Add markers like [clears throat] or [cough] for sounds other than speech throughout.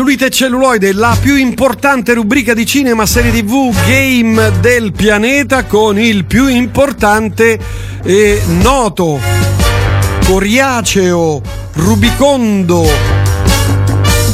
Cellulite e celluloide, la più importante rubrica di cinema, serie tv, game del pianeta con il più importante e noto, coriaceo, rubicondo,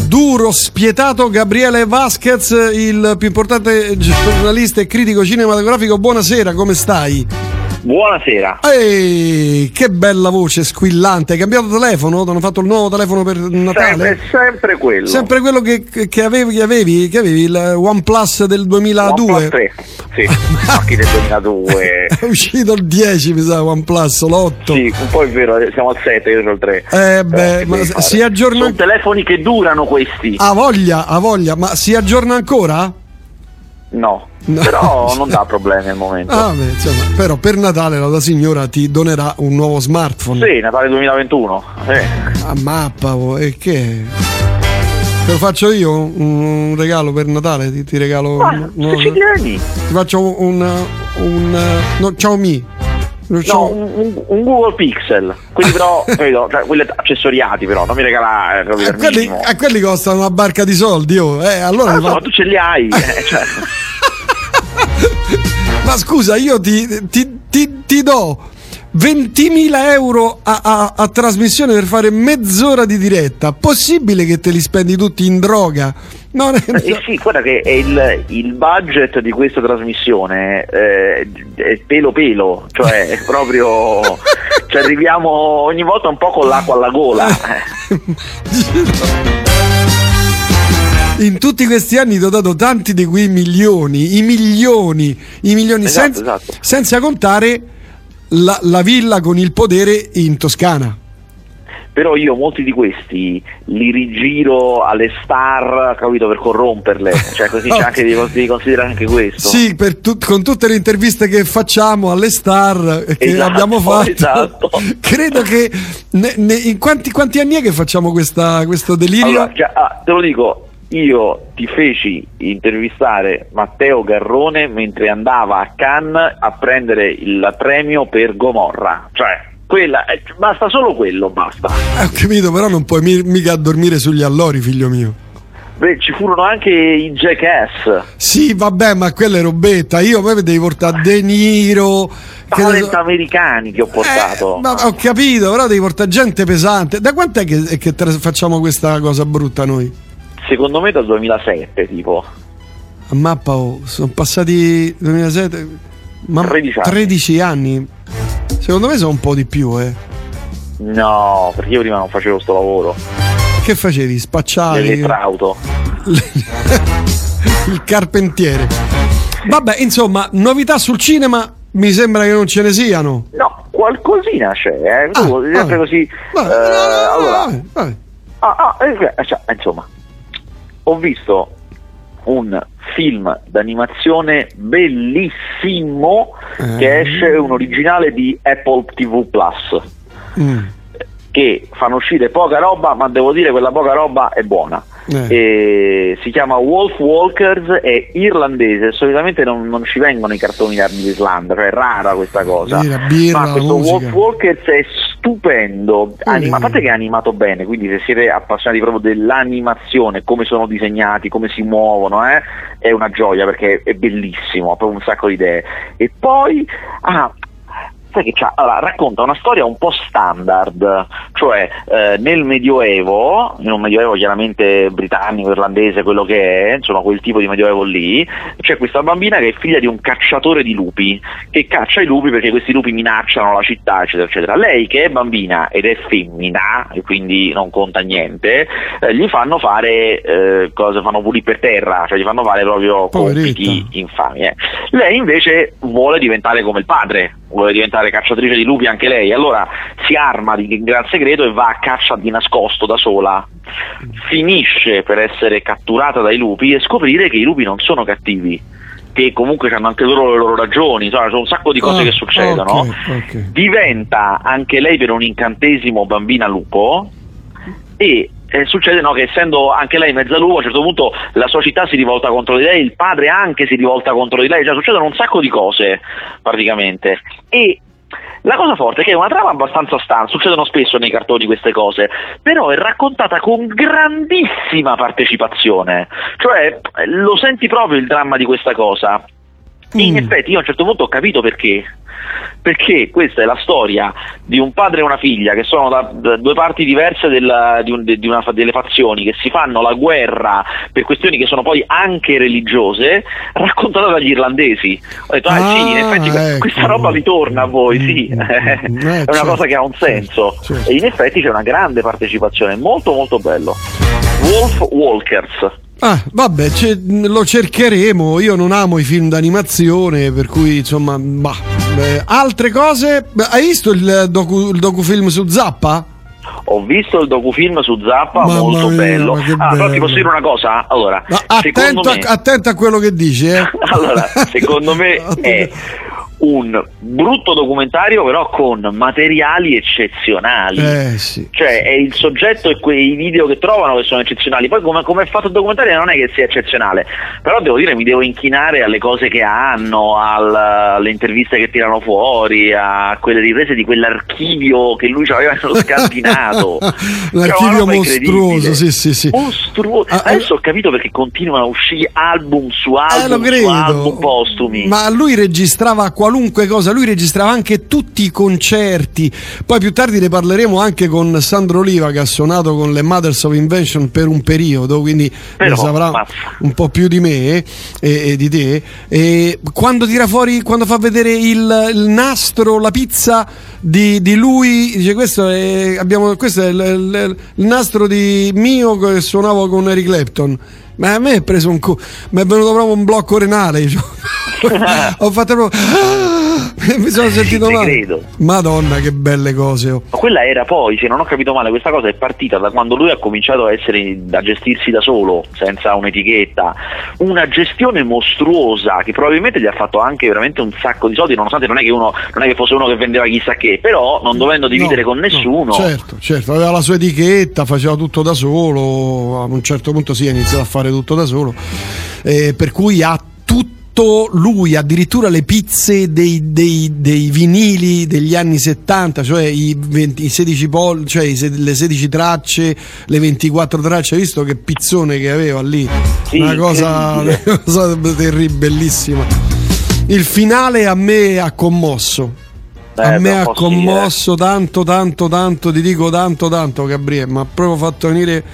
duro, spietato Gabriele Vasquez, il più importante giornalista e critico cinematografico. Buonasera, come stai? Buonasera. Ehi, che bella voce squillante. Hai cambiato telefono? Ti hanno fatto il nuovo telefono per Natale? Sempre, sempre quello. Sempre quello che, che, avevi, che, avevi, che avevi, il OnePlus del 2002? OnePlus 3, sì, [laughs] macchi del 2002. È uscito il 10, mi sa, OnePlus, l'8. Sì, un po' è vero, siamo al 7, io sono il 3. Eh beh, eh, ma si aggiorna... Sono telefoni che durano questi. Ha voglia, ha voglia, ma si aggiorna ancora? No. No. Però [laughs] non dà problemi al momento. Ah, beh, insomma, però per Natale la tua signora ti donerà un nuovo smartphone. Sì, Natale 2021. Sì. A mappa, oh, e che? Te lo faccio io un regalo per Natale? Ti, ti regalo. Ma, un, se ci tieni. Ti faccio un. un no, Xiaomi. No, un, un, Google Pixel, quelli però, [laughs] vedo, cioè, quelli accessoriati però, non mi regalare eh, a, quelli, a quelli costano una barca di soldi, oh. eh, allora ah, no, fa... tu ce li hai, [laughs] eh, cioè. Ma scusa, io ti, ti, ti, ti do 20.000 euro a, a, a, trasmissione per fare mezz'ora di diretta. Possibile che te li spendi tutti in droga? No, eh, sì, guarda che il, il, budget di questa trasmissione eh, è pelo pelo, cioè è proprio. [laughs] ci arriviamo ogni volta un po' con l'acqua alla gola. [laughs] in tutti questi anni ti ho dato tanti di quei milioni, i milioni, i milioni, esatto, senza, esatto. senza, contare la, la villa con il potere in Toscana però io molti di questi li rigiro alle star, capito, per corromperle, cioè così [laughs] c'è anche devi considerare anche questo. Sì, tu, con tutte le interviste che facciamo alle star che esatto, abbiamo fatto, esatto. [laughs] credo che ne, ne, in quanti, quanti, anni è che facciamo questa, questo delirio? Allora, cioè, ah, te lo dico, io ti feci intervistare Matteo Garrone mentre andava a Cannes a prendere il premio per Gomorra, cioè quella, eh, basta solo quello, basta. Eh, ho capito, però non puoi mica dormire sugli allori, figlio mio. Beh, ci furono anche i Jackass. Sì, vabbè, ma quella è robetta. Io poi devi portare De Niro. Talent so... americani che ho portato. Eh, ma ho capito, però devi portare gente pesante. Da quant'è che, che facciamo questa cosa brutta noi? Secondo me dal 2007, tipo. A mappa, oh, sono passati 2007, ma 13 anni. 13 anni. Secondo me sono un po' di più, eh. No, perché io prima non facevo sto lavoro. Che facevi? Spacciavi? L'elettrauto. [laughs] Il carpentiere. Vabbè, insomma, novità sul cinema mi sembra che non ce ne siano. No, qualcosina c'è, eh. Tu, ah, sempre così. Vabbè, eh, no, allora, vabbè. Ah, ah, eh, cioè, insomma, ho visto un film d'animazione bellissimo eh. che esce, un originale di Apple TV Plus. Mm. Che fanno uscire poca roba, ma devo dire quella poca roba è buona. Eh. si chiama Wolf Walkers, è irlandese, solitamente non, non ci vengono i cartoni d'Irlanda, cioè è rara questa cosa. Birra, ma questo Wolf Walkers è stupendo, Anima, a parte che è animato bene, quindi se siete appassionati proprio dell'animazione, come sono disegnati, come si muovono, eh, è una gioia perché è bellissimo, ha proprio un sacco di idee. E poi ah, sai che allora, racconta una storia un po' standard, cioè eh, nel Medioevo, in un Medioevo chiaramente britannico, irlandese, quello che è, insomma quel tipo di Medioevo lì, c'è questa bambina che è figlia di un cacciatore di lupi, che caccia i lupi perché questi lupi minacciano la città, eccetera, eccetera. Lei che è bambina ed è femmina, e quindi non conta niente, eh, gli fanno fare eh, cose, fanno pulire per terra, cioè gli fanno fare proprio compiti infami. Eh. Lei invece vuole diventare come il padre, vuole diventare cacciatrice di lupi anche lei, allora si arma di gran segreto e va a caccia di nascosto da sola. Finisce per essere catturata dai lupi e scoprire che i lupi non sono cattivi, che comunque hanno anche loro le loro ragioni, insomma, sono un sacco di cose oh, che succedono. Okay, okay. Diventa anche lei per un incantesimo bambina lupo e eh, succede no, che essendo anche lei mezza lupo a un certo punto la sua città si rivolta contro di lei, il padre anche si rivolta contro di lei, cioè succedono un sacco di cose praticamente e La cosa forte è che è una trama abbastanza stanza, succedono spesso nei cartoni queste cose, però è raccontata con grandissima partecipazione, cioè lo senti proprio il dramma di questa cosa. Mm. In effetti io a un certo punto ho capito perché, perché questa è la storia di un padre e una figlia che sono da, da due parti diverse della, di un, di una, delle fazioni che si fanno la guerra per questioni che sono poi anche religiose, raccontata dagli irlandesi. Ho detto, ah, ah sì, in effetti ecco. questa roba vi torna a voi, sì, mm, mm, [laughs] mm. eh, è una certo, cosa che ha un senso. Certo. E in effetti c'è una grande partecipazione, molto molto bello. Wolf Walkers. Ah, vabbè, lo cercheremo. Io non amo i film d'animazione, per cui insomma, bah. Eh, altre cose? Hai visto il, docu, il docufilm su Zappa? Ho visto il docufilm su Zappa, Mamma molto mia, bello. Ah, bello. però ti posso dire una cosa? Allora, attento, me... a, attento, a, quello che dici, eh? [laughs] allora, secondo me [laughs] è un brutto documentario però con materiali eccezionali. Eh, sì, cioè sì. è il soggetto e quei video che trovano che sono eccezionali. Poi come, come, è fatto il documentario non è che sia eccezionale. Però devo dire mi devo inchinare alle cose che hanno al, alle interviste che tirano fuori a quelle riprese di quell'archivio che lui aveva nello scantinato [laughs] l'archivio cioè, mostruoso sì sì sì. Mostruoso ah, adesso ho capito perché continuano a uscire album su eh, album eh, su album postumi. Ma lui registrava qua qualunque cosa, lui registrava anche tutti i concerti, poi più tardi ne parleremo anche con Sandro Oliva che ha suonato con le Mothers of Invention per un periodo, quindi Però, ne saprà ma... un po' più di me e, e di te. E quando tira fuori, quando fa vedere il, il nastro, la pizza di, di lui, dice questo è, abbiamo, questo è il, il, il nastro di mio che suonavo con Eric Clapton. Ma a me è preso un cu- mi è venuto proprio un blocco renale. [laughs] [laughs] Ho fatto proprio. mi sono sentito male. Credo. Madonna, che belle cose. Oh. Quella era poi, se non ho capito male, questa cosa è partita da quando lui ha cominciato a essere da gestirsi da solo, senza un'etichetta. Una gestione mostruosa che probabilmente gli ha fatto anche veramente un sacco di soldi, nonostante non è che, uno, non è che fosse uno che vendeva chissà che, però non dovendo dividere no, con nessuno. No, certo, certo, aveva la sua etichetta, faceva tutto da solo. A un certo punto si sì, è iniziato a fare fare tutto da solo, eh, per cui ha tutto lui, addirittura le pizze dei, dei, dei, vinili degli anni 70, cioè i, 20, i 16 pol, cioè i, le 16 tracce, le 24 tracce, hai visto che pizzone che aveva lì? Sì, una, cosa, [laughs] una cosa terribile, bellissima. Il finale a me ha commosso. Eh, a me ha commosso dire. tanto, tanto, tanto, ti dico tanto, tanto, Gabriele, ma ha proprio fatto venire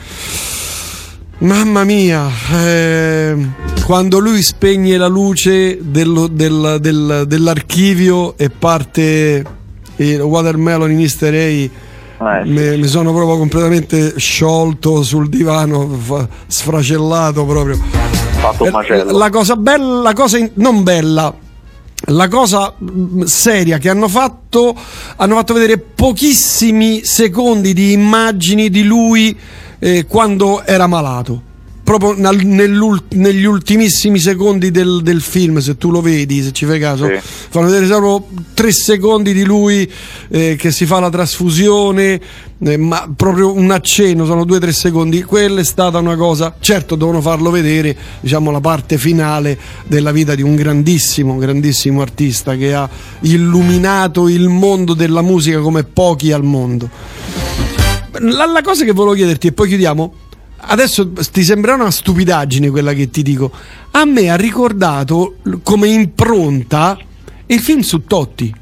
Mamma mia, eh, quando lui spegne la luce dello, del, del, dell'archivio e parte il Watermelon in Easter Egg, eh, mi, mi, sono proprio completamente sciolto sul divano, fa, sfracellato proprio. Fatto un eh, macello. La cosa bella, la cosa in, non bella, la cosa mm, seria che hanno fatto, hanno fatto vedere pochissimi secondi di immagini di lui eh, quando era malato proprio negli ultimissimi secondi del, del, film, se tu lo vedi, se ci fai caso, sì. fanno vedere solo tre secondi di lui eh, che si fa la trasfusione, eh, ma proprio un accenno, sono due o tre secondi. Quella è stata una cosa, certo devono farlo vedere, diciamo, la parte finale della vita di un grandissimo, grandissimo artista che ha illuminato il mondo della musica come pochi al mondo. La, la cosa che volevo chiederti, e poi chiudiamo, adesso ti sembra una stupidaggine quella che ti dico. A me ha ricordato come impronta il film su Totti.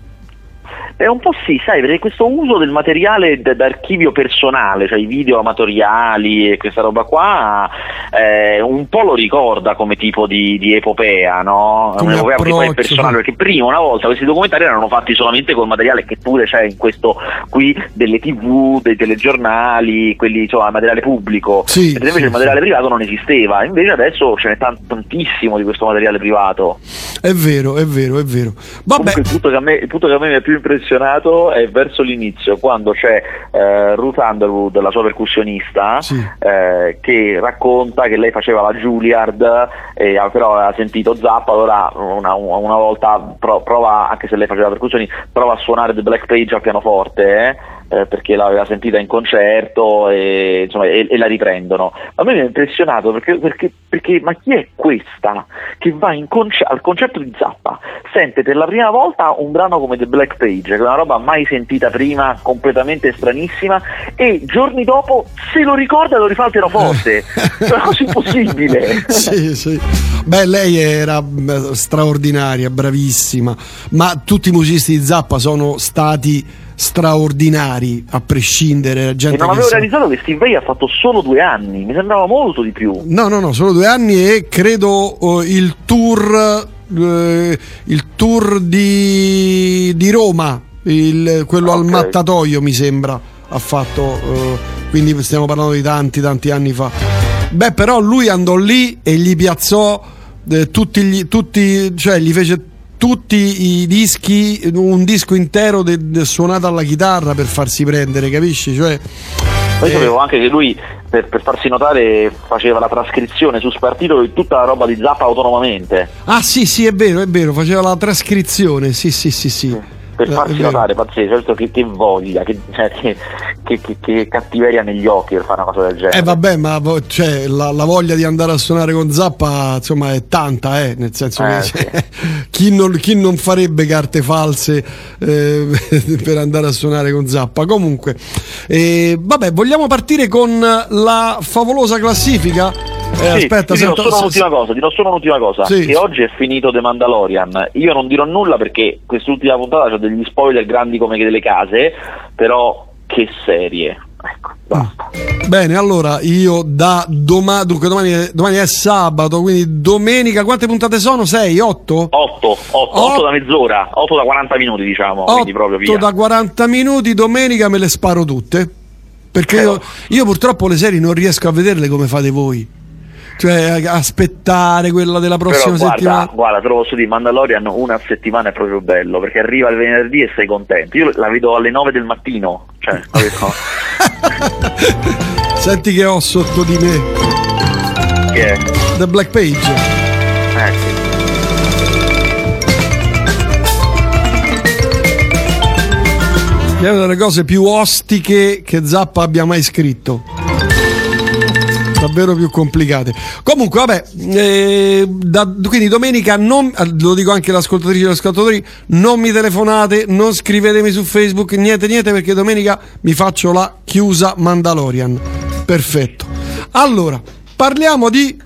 È un po' sì, sai, perché questo uso del materiale d- d'archivio personale, cioè i video amatoriali e questa roba qua, eh, un po' lo ricorda come tipo di, di epopea, no? Come Un'epopea approccio, personale, perché prima una volta questi documentari erano fatti solamente col materiale che pure c'è in questo qui delle tv, dei telegiornali, quelli, insomma, materiale pubblico, sì, invece sì, il materiale sì. privato non esisteva, invece adesso ce n'è tantissimo di questo materiale privato. È vero, è vero, è vero. Vabbè. Comunque, il punto, me, il punto che a me mi ha più impressionato impressionato è verso l'inizio, quando c'è eh, Ruth Underwood, la sua percussionista, sì. eh, che racconta che lei faceva la Juilliard, e, però aveva sentito Zappa, allora una, una volta pro, prova, anche se lei faceva la percussioni, prova a suonare The Black Page al pianoforte. Eh, eh, perché l'aveva sentita in concerto e, insomma, e, e la riprendono. A me mi ha impressionato perché, perché, perché, ma chi è questa che va concer- al concerto di Zappa, sente per la prima volta un brano come The Black Page, che è una roba mai sentita prima, completamente stranissima, e giorni dopo se lo ricorda e lo rifà al pianoforte. è [laughs] una cosa impossibile. [laughs] sì, sì. Beh, lei era straordinaria, bravissima, ma tutti i musicisti di Zappa sono stati straordinari a prescindere. Gente e non avevo sa... realizzato che Steve Vai ha fatto solo due anni, mi sembrava molto di più. No, no, no, solo due anni e credo uh, il tour, uh, il tour di, di Roma, il, quello okay. al mattatoio mi sembra, ha fatto, uh, quindi stiamo parlando di tanti, tanti anni fa. Beh, però lui andò lì e gli piazzò eh, tutti, gli, tutti, cioè gli fece tutti i dischi, un disco intero de, de suonato alla chitarra per farsi prendere, capisci? Cioè, poi eh... sapevo anche che lui per, per, farsi notare faceva la trascrizione su Spartito di tutta la roba di Zappa autonomamente. Ah sì sì è vero, è vero, faceva la trascrizione, sì sì sì sì. sì per eh, farsi notare, pazzesco, certo che, che voglia, che, cioè, che, che, cattiveria negli occhi per fare una cosa del genere. Eh vabbè, ma cioè, la, la, voglia di andare a suonare con Zappa insomma è tanta, eh, nel senso eh, che sì. [laughs] chi, non, chi, non, farebbe carte false eh, [laughs] per andare a suonare con Zappa? Comunque, eh, vabbè, vogliamo partire con la favolosa classifica? Eh, sì, aspetta, dirò solo un'ultima cosa, dirò solo un'ultima cosa sì. che oggi è finito The Mandalorian. Io non dirò nulla perché quest'ultima puntata c'ha degli spoiler grandi come delle case, però che serie. Ecco, basta. Mm. Bene, allora io da domani, dunque domani è, domani è, sabato, quindi domenica quante puntate sono? 6, 8? 8, 8, da mezz'ora, 8 da 40 minuti diciamo, 8 proprio via. da 40 minuti, domenica me le sparo tutte. Perché eh, io, io purtroppo le serie non riesco a vederle come fate voi cioè aspettare quella della prossima guarda, settimana. Guarda, te lo posso dire, Mandalorian una settimana è proprio bello perché arriva il venerdì e sei contento. Io la vedo alle 9 del mattino. Cioè, [laughs] Senti che ho sotto di me. Che è? The Black Page. Eh sì. È una delle cose più ostiche che Zappa abbia mai scritto davvero più complicate. Comunque, vabbè, eh, da, quindi domenica non, eh, lo dico anche alle ascoltatrici e agli ascoltatori, non mi telefonate, non scrivetemi su Facebook, niente, niente, perché domenica mi faccio la chiusa Mandalorian. Perfetto. Allora, parliamo di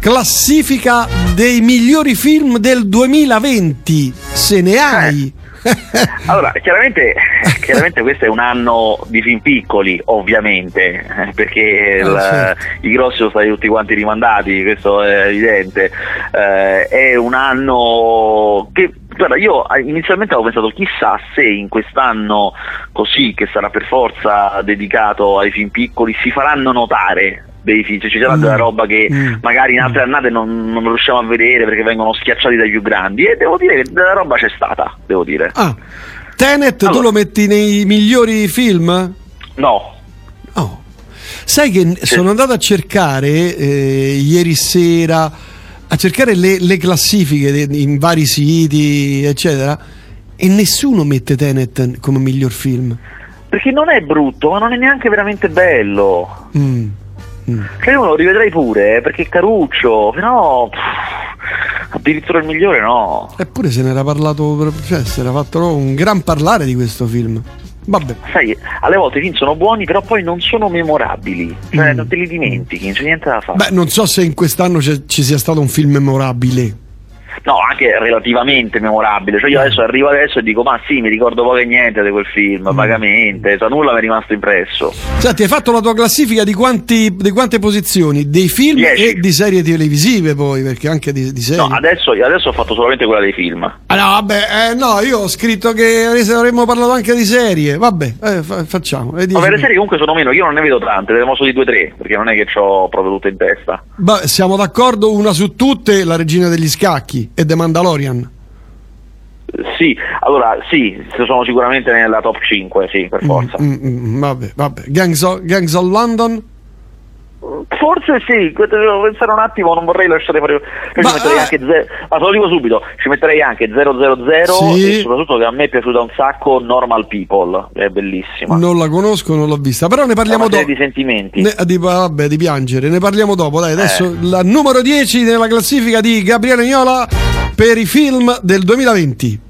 classifica dei migliori film del 2020. Se ne hai. [laughs] Allora, chiaramente, chiaramente, questo è un anno di film piccoli, ovviamente, eh, perché oh, il, i grossi sono stati tutti quanti rimandati, questo è evidente. Eh, è un anno che Guarda, io inizialmente avevo pensato chissà se in quest'anno così, che sarà per forza dedicato ai film piccoli, si faranno notare dei film, cioè ci sarà mm. della roba che mm. magari in altre annate non, non, riusciamo a vedere perché vengono schiacciati dai più grandi e devo dire che della roba c'è stata, devo dire. Ah. Tenet allora. tu lo metti nei migliori film? No. Oh. Sai che sì. sono andato a cercare eh, ieri sera a cercare le, le classifiche in vari siti, eccetera, e nessuno mette Tenet come miglior film. Perché non è brutto, ma non è neanche veramente bello. Mm. Mm. Cioè io lo rivedrei pure, eh, perché Caruccio, però pff, addirittura il migliore no. Eppure se n'era parlato, cioè se era fatto un gran parlare di questo film. Vabbè. Sai, alle volte i film sono buoni, però poi non sono memorabili, cioè mm. non te li dimentichi, non c'è niente da fare. Beh, non so se in quest'anno ci sia stato un film memorabile no, anche relativamente memorabile. Cioè io adesso arrivo adesso e dico, ma sì, mi ricordo poco e niente di quel film, mm. vagamente, cioè, nulla mi è rimasto impresso. Senti, hai fatto la tua classifica di, quanti, di quante posizioni? Dei film Dieci. e di serie televisive poi, perché anche di, di serie. No, adesso, adesso, ho fatto solamente quella dei film. Ah, no, vabbè, eh, no, io ho scritto che avremmo parlato anche di serie. Vabbè, eh, fa, facciamo. Vabbè, le serie comunque sono meno, io non ne vedo tante, ne solo di due o tre, perché non è che ho proprio tutte in testa. Beh, siamo d'accordo, una su tutte, la regina degli scacchi e The Mandalorian. Sì, allora sì, sono sicuramente nella top 5, sì, per mm, forza. Mm, mm, mm, vabbè, vabbè. Gangs of, Gangs of London? Forse sì, devo pensare un attimo, non vorrei lasciare fuori. Io Ma, ci metterei eh. anche ze- ma te lo dico subito, ci metterei anche 000 Sì. e soprattutto che a me è piaciuta un sacco Normal People, è bellissima. Non la conosco, non l'ho vista, però ne parliamo dopo. di sentimenti. Ne- di, vabbè, di piangere, ne parliamo dopo. Dai, adesso Eh. la numero 10 nella classifica di Gabriele Ignola per i film del 2020.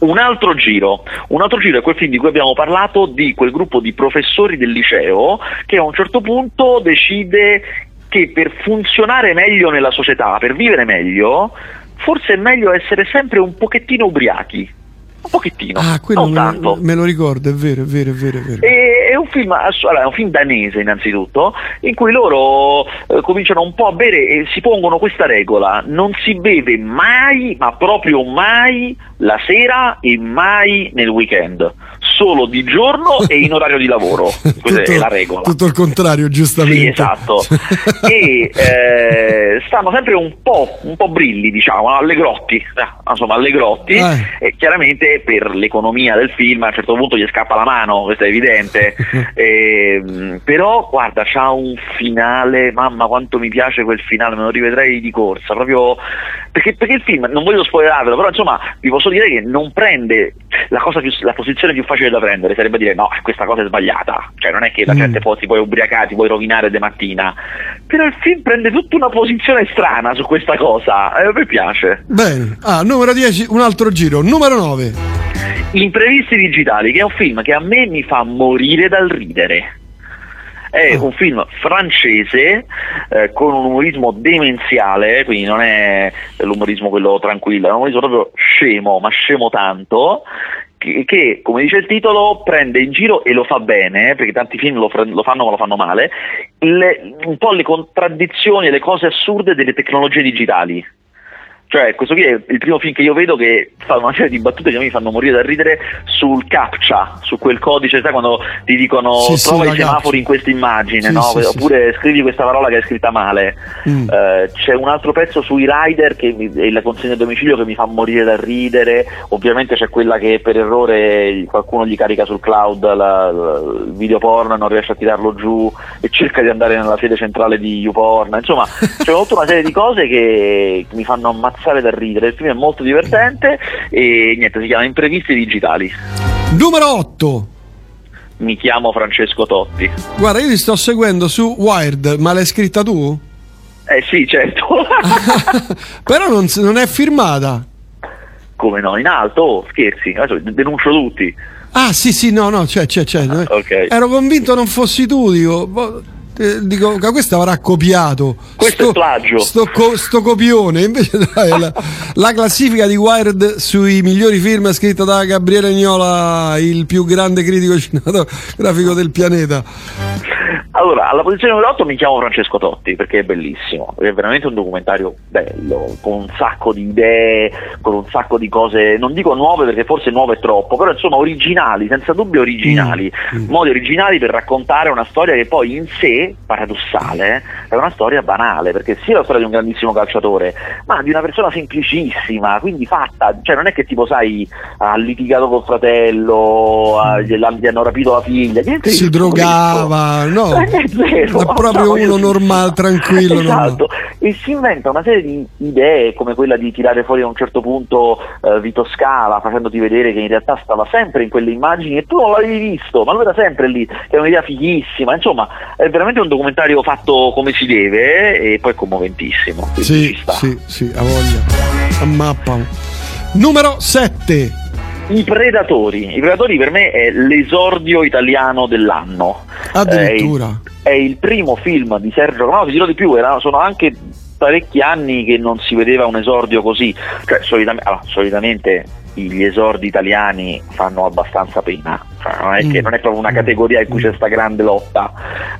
Un altro giro, un altro giro è quel film di cui abbiamo parlato di quel gruppo di professori del liceo che a un certo punto decide che per funzionare meglio nella società, per vivere meglio, forse è meglio essere sempre un pochettino ubriachi. Un pochettino, Ah, quello non me, tanto. me lo ricordo, è vero, è vero, è vero. È vero. E- È un, film, allora, è un film danese innanzitutto, in cui loro eh, cominciano un po' a bere e si pongono questa regola, non si beve mai, ma proprio mai, la sera e mai nel weekend, solo di giorno [laughs] e in orario di lavoro, questa Tutto- è la regola. Tutto il contrario, giustamente. Sì, esatto. [laughs] e eh, stanno sempre un po', un po' brilli, diciamo, allegrotti, eh, insomma, allegrotti. Eh. E chiaramente per l'economia del film a un certo punto gli scappa la mano, questo è evidente. [laughs] Ehm, però guarda, c'ha un finale, mamma quanto mi piace quel finale, me lo rivedrei di corsa, proprio perché, perché il film, non voglio spoilerarvelo, però insomma vi posso dire che non prende la, cosa più, la posizione più facile da prendere, sarebbe dire no, questa cosa è sbagliata, cioè non è che da Mm. certe posti puoi ubriacare, ti puoi rovinare de mattina, però il film prende tutta una posizione strana su questa cosa, e a me piace. Bene, ah, numero 10, un altro giro. Numero 9. Imprevisti digitali, che è un film che a me mi fa morire dal ridere. È Ah. un film francese eh, con un umorismo demenziale, quindi non è l'umorismo quello tranquillo, è un umorismo proprio scemo, ma scemo tanto, che, come dice il titolo prende in giro e lo fa bene, perché tanti film lo, lo fanno ma lo fanno male, le- un po' le contraddizioni e le cose assurde delle tecnologie digitali. Cioè, questo qui è il primo film che io vedo che fa una serie di battute che mi fanno morire da ridere sul captcha, su quel codice, sai quando ti dicono Sì, sì, trova la i semafori in questa immagine, Sì, no? sì, sì, oppure scrivi questa parola che è scritta male. Mm. Eh, c'è un altro pezzo sui rider che mi- e la consegna a domicilio che mi fa morire da ridere, ovviamente c'è quella che per errore qualcuno gli carica sul cloud la- la- il video porno e non riesce a tirarlo giù e cerca di andare nella sede centrale di YouPorn, insomma c'è tutta una serie di cose che mi fanno ammazzare da ridere, il film è molto divertente e niente, si chiama Imprevisti Digitali. Numero 8. Mi chiamo Francesco Totti. Guarda, io ti sto seguendo su Wired, ma l'hai scritta tu? Eh sì, certo. [laughs] Però non, non è firmata. Come no, in alto, oh, scherzi, adesso denuncio tutti. Ah, sì, sì, no, no, c'è, c'è, c'è. ok. Ero convinto non fossi tu, dico. Eh, dico, "Ma questo avrà copiato. Questo è plagio. Sto, co- sto copione. Invece dai, la, la classifica di Wired sui migliori film scritta da Gabriele Agnola, il più grande critico cinematografico del pianeta. Allora, alla posizione numero 8 mi chiamo Francesco Totti perché è bellissimo, è veramente un documentario bello, con un sacco di idee, con un sacco di cose, non dico nuove perché forse nuove è troppo, però insomma originali, senza dubbio originali, Mm, mm. modi originali per raccontare una storia che poi in sé, paradossale, è una storia banale, perché sia la storia di un grandissimo calciatore, ma di una persona semplicissima, quindi fatta, cioè non è che tipo sai, ha litigato col fratello, gliela- gli hanno rapito la figlia, niente Si drogava, no? [laughs] [laughs] È zero. È proprio No, uno normale, tranquillo. Esatto, e si inventa una serie di idee come quella di tirare fuori a un certo punto eh, Vito Scala facendoti vedere che in realtà stava sempre in quelle immagini e tu non l'avevi visto, ma lui era sempre lì, che è un'idea fighissima, insomma è veramente un documentario fatto come si deve eh, e poi commoventissimo. Sì, sì, sì, a voglia. A mappa. Numero 7. I Predatori, i Predatori per me è l'esordio italiano dell'anno. Addirittura. È il, è il primo film di Sergio Romano, ti dirò di più, era- sono anche parecchi anni che non si vedeva un esordio così, cioè solitam- allora, solitamente gli esordi italiani fanno abbastanza pena, cioè, non, è che, Mm. non è proprio una categoria in cui c'è sta grande lotta.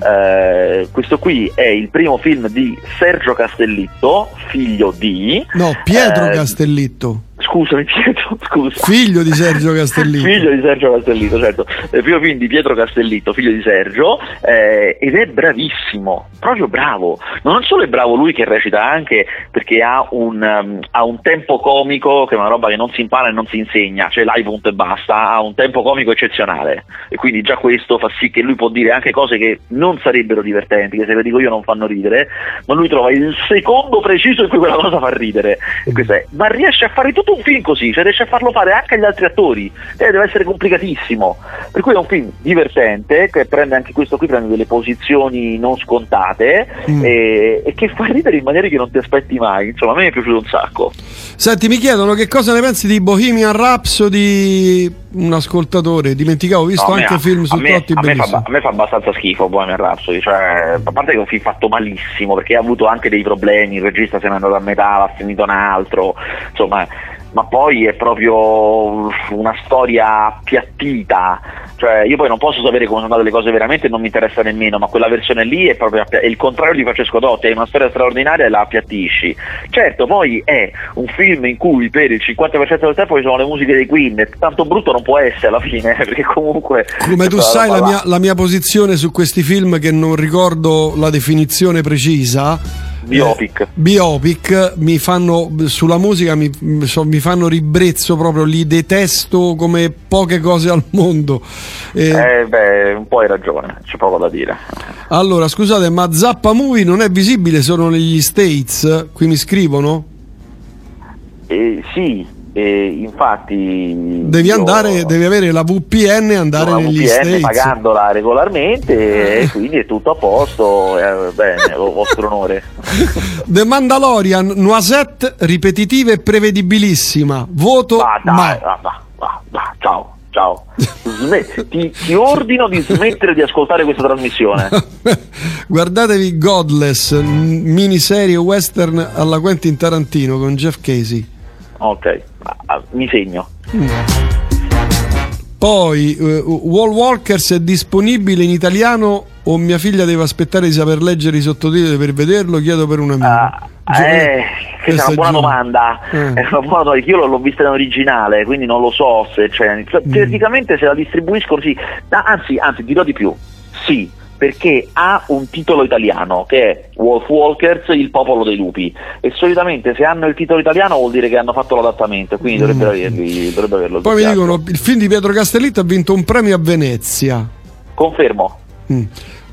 Eh, questo qui è il primo film di Sergio Castellitto, figlio di... No, Pietro eh, Castellitto. Scusami Pietro, scusa. Figlio di Sergio [laughs] Castellito. figlio di Sergio Castellito, certo. Eh, primo film di Pietro Castellito, figlio di Sergio, eh, ed è bravissimo, proprio bravo. Non solo è bravo lui che recita anche perché ha un, um, ha un tempo comico, che è una roba che non si impara e non si insegna, cioè live punto e basta, ha un tempo comico eccezionale. E quindi già questo fa sì che lui può dire anche cose che non sarebbero divertenti, che se le dico io non fanno ridere, ma lui trova il secondo preciso in cui quella cosa fa ridere. E questo è. Ma riesce a fare tutto un film così, cioè riesce a farlo fare anche agli altri attori. E deve essere complicatissimo. Per cui è un film divertente, che prende anche questo qui, prende delle posizioni non scontate mm. e, e, che fa ridere in maniere che non ti aspetti mai. Insomma, a me è piaciuto un sacco. Senti, mi chiedono che cosa ne pensi di Bohemian Rhapsody un ascoltatore, dimenticavo, ho visto no, anche me, film su Totti a, a me fa abbastanza schifo Bohemian Rhapsody, cioè, a parte che è un film fatto malissimo perché ha avuto anche dei problemi, il regista se n'è andato a metà, ha finito un altro, insomma ma poi è proprio una storia appiattita, cioè io poi non posso sapere come sono andate le cose veramente, non mi interessa nemmeno, ma quella versione lì è proprio è il contrario di Francesco Dotti, è una storia straordinaria e la appiattisci. Certo, poi è un film in cui per il 50% del tempo ci sono le musiche dei Queen, tanto brutto non può essere alla fine, [laughs] perché comunque... Come tu sai la mia, la mia posizione su questi film che non ricordo la definizione precisa, Biopic. Eh, biopic mi fanno sulla musica mi, so, mi, fanno ribrezzo proprio, li detesto come poche cose al mondo. Eh, eh, beh, un po' hai ragione, c'è poco da dire. Allora, scusate, ma Zappa Movie non è visibile solo negli States? Qui mi scrivono? Eh, sì, e infatti devi, andare, devi avere la VPN e andare la negli VPN States pagandola regolarmente [laughs] e quindi è tutto a posto eh, bene, vostro onore [laughs] The Mandalorian Noisette ripetitiva e prevedibilissima voto va, dai, ma... va, va, va, va, ciao ciao. ti, ti, ordino di smettere di ascoltare questa trasmissione. [laughs] Guardatevi Godless, miniserie western alla Quentin Tarantino con Jeff Casey. Ok, mi segno. Poi uh, Wall Walkers è disponibile in italiano o mia figlia deve aspettare di saper leggere i sottotitoli per vederlo? Chiedo per un amico. Uh, eh, questa è una buona domanda. Eh. È una buona domanda. Io l'ho vista in originale, quindi non lo so se c'è. Cioè, mm. Teoricamente se la distribuiscono sì. Anzi, anzi, dirò di più. Sì, perché ha un titolo italiano che è Wolf Walkers, il popolo dei lupi. E solitamente se hanno il titolo italiano vuol dire che hanno fatto l'adattamento quindi dovrebbero, mm. averli, dovrebbero averlo poi mi dicono il film di Pietro Castellitto ha vinto un premio a Venezia. Confermo. Mm.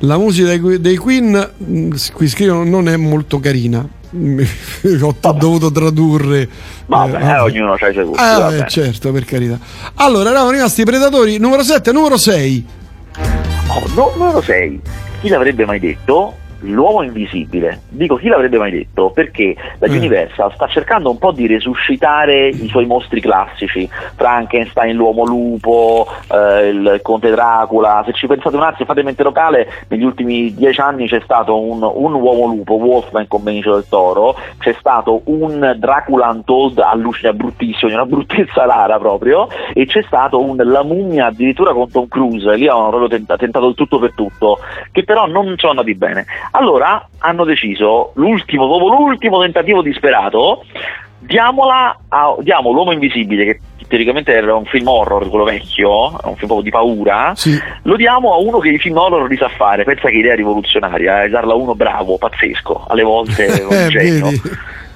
la musica dei, dei Queen mm, qui scrivono non è molto carina. [laughs] Ho Vabbè. dovuto tradurre Vabbè, eh, ognuno ha i suoi gusti eh, certo per carità. Allora eravamo rimasti i predatori numero 7 numero 6 No, numero 6. Chi l'avrebbe mai detto? L'uomo invisibile. Dico chi l'avrebbe mai detto? Perché la mm. Universal sta cercando un po' di resuscitare i suoi mostri classici, Frankenstein, l'uomo lupo, eh, il conte Dracula. Se ci pensate un attimo, fate mente locale, negli ultimi dieci anni c'è stato un, un uomo lupo, Wolfman con Benicio del Toro, c'è stato un Dracula Untold allucina bruttissimo, una bruttezza [laughs] rara proprio, e c'è stato un La mummia addirittura con Tom Cruise, lì avevano proprio tentato, tentato il tutto per tutto, che però non sono andati bene. Allora hanno deciso, l'ultimo, dopo l'ultimo tentativo disperato, diamola a, diamo l'uomo invisibile, che teoricamente era un film horror, quello vecchio, un film di paura, sì. lo diamo a uno che i film horror li sa fare, pensa che idea rivoluzionaria, eh, darla a uno bravo, pazzesco, alle volte un [laughs] eh, genio.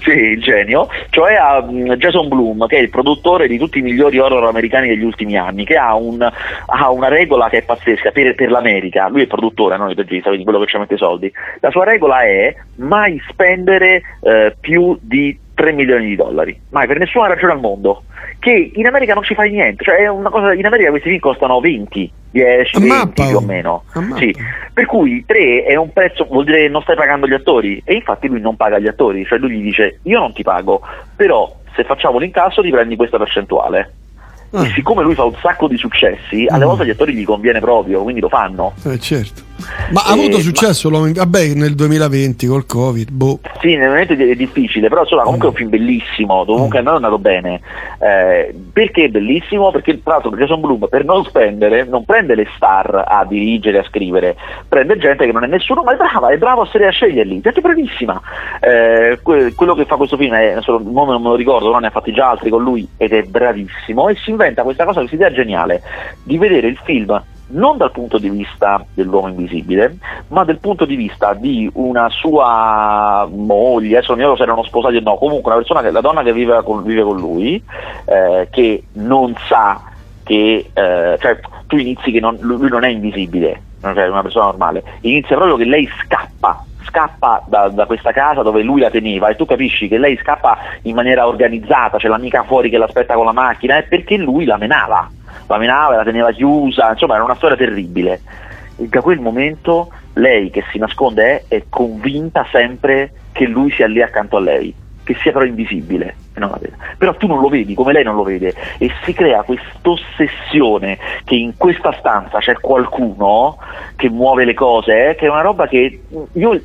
Sì, il genio, cioè a mm, Jason Bloom, che è il produttore di tutti i migliori horror americani degli ultimi anni, che ha, un, ha una regola che è pazzesca per, per, l'America, lui è il produttore, non il regista, quindi quello che ci mette i soldi, la sua regola è mai spendere eh, più di 3 milioni di dollari, mai per nessuna ragione al mondo, che in America non ci fai niente, cioè è una cosa, in America questi film costano 20, 10, 20 più o meno. Sì. Per cui 3 è un prezzo, vuol dire che non stai pagando gli attori e infatti lui non paga gli attori, cioè lui gli dice io non ti pago, però se facciamo l'incasso ti prendi questa percentuale. Ah. E siccome lui fa un sacco di successi, alle mm. volte agli attori gli conviene proprio, quindi lo fanno. Eh certo. Ma ha avuto successo ma... vabbè, nel 2020 col Covid, boh. Sì, nel momento è difficile, però insomma comunque è un film bellissimo, comunque mm. a è andato bene. Eh, perché è bellissimo? Perché tra l'altro Jason Bloom per non spendere non prende le star a dirigere, a scrivere, prende gente che non è nessuno, ma è brava, è bravo a, a sceglierli, gente bravissima. Eh, quello che fa questo film è, solo, non me lo ricordo, non ne ha fatti già altri con lui ed è bravissimo e si inventa questa cosa, questa idea geniale di vedere il film non dal punto di vista dell'uomo invisibile, ma dal punto di vista di una sua moglie, adesso non so se erano sposati o no, comunque una persona che, la donna che vive con, vive con lui, eh, che non sa che, eh, cioè tu inizi che non, lui non è invisibile, cioè è una persona normale, inizia proprio che lei scappa scappa da, da, questa casa dove lui la teneva e tu capisci che lei scappa in maniera organizzata, c'è l'amica fuori che l'aspetta con la macchina, è perché lui la menava la menava, la teneva chiusa, insomma era una storia terribile. E da quel momento lei che si nasconde è, è convinta sempre che lui sia lì accanto a lei, che sia però invisibile. Però tu non lo vedi come lei non lo vede e si crea questa ossessione che in questa stanza c'è qualcuno che muove le cose, eh, che è una roba che io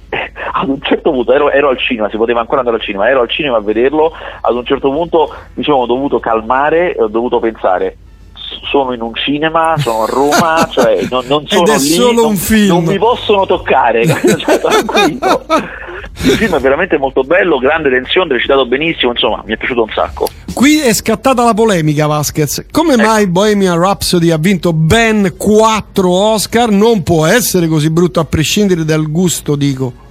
ad un certo punto ero, ero, al cinema, si poteva ancora andare al cinema, ero al cinema a vederlo, ad un certo punto mi sono dovuto calmare e ho dovuto pensare sono in un cinema, sono a Roma, [laughs] cioè non, non sono Ed è lì, solo non, un film. non mi possono toccare, [laughs] tranquillo. Il film è veramente molto bello, grande tensione, recitato benissimo, insomma, mi è piaciuto un sacco. Qui è scattata la polemica, Vasquez. Come ecco. mai Bohemian Rhapsody ha vinto ben 4 Oscar? Non può essere così brutto a prescindere dal gusto, dico.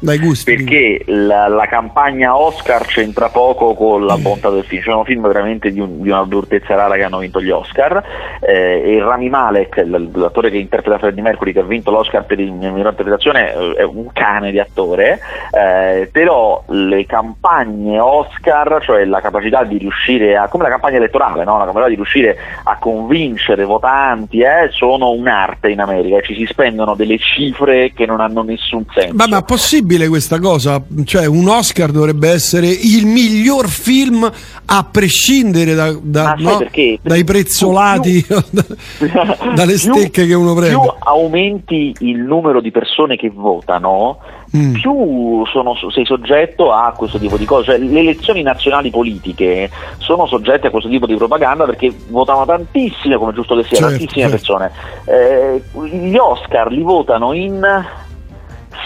Dai gusti. Perché la, la, campagna Oscar c'entra poco con la bontà del film, sono film veramente di, un, di una durezza rara che hanno vinto gli Oscar eh, e Rami Malek, l'attore che interpreta Freddie Mercury che ha vinto l'Oscar per la migliore interpretazione eh, è un cane di attore, eh, però le campagne Oscar, cioè la capacità di riuscire a, come la campagna elettorale, no? la capacità di riuscire a convincere votanti eh, sono un'arte in America, ci si spendono delle cifre che non hanno nessun senso. Ma, ma possibile possibile questa cosa? Cioè, un Oscar dovrebbe essere il miglior film a prescindere da, da, no? dai prezzolati, più, [laughs] dalle stecche che uno prende. Più aumenti il numero di persone che votano, mm. più sono, sei soggetto a questo tipo di cose. Cioè, le elezioni nazionali politiche sono soggette a questo tipo di propaganda perché votano tantissime, come giusto che sia, certo, tantissime certo. persone. Eh, gli Oscar li votano in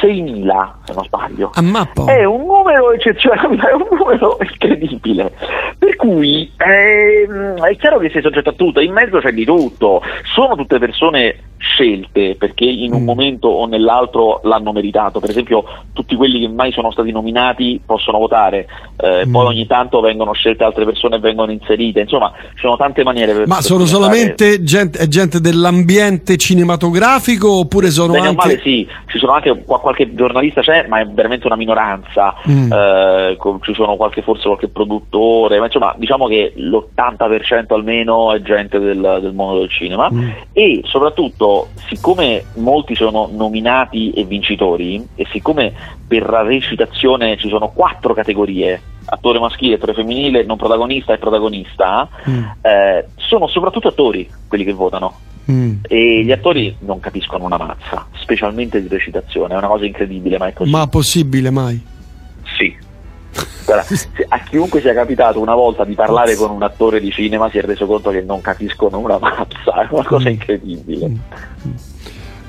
6.000 se non sbaglio. A mappa. È un numero eccezionale, [laughs] è un numero incredibile. Per cui eh, è chiaro che sei soggetto a tutto, in mezzo c'è di tutto, sono tutte persone scelte perché in un mm. momento o nell'altro l'hanno meritato, per esempio tutti quelli che mai sono stati nominati possono votare, eh, mm. poi ogni tanto vengono scelte altre persone e vengono inserite, insomma ci sono tante maniere per... Ma per sono solamente gente, gente, dell'ambiente cinematografico oppure sono Bene anche... Male, sì, ci sono anche qualche giornalista c'è, ma è veramente una minoranza, mm. eh, ci sono qualche, forse qualche produttore, ma insomma diciamo che l'80% almeno è gente del, del mondo del cinema mm. e soprattutto siccome molti sono nominati e vincitori, e siccome per la recitazione ci sono quattro categorie, attore maschile, attore femminile, non protagonista e protagonista, mm. eh, sono soprattutto attori quelli che votano. Mm. E gli attori non capiscono una mazza, specialmente di recitazione, è una cosa incredibile, ma è così. Ma possibile mai? Guarda, a chiunque sia capitato una volta di parlare con un attore di cinema si è reso conto che non capiscono una [laughs] mazza, è una cosa mm. incredibile. Mm.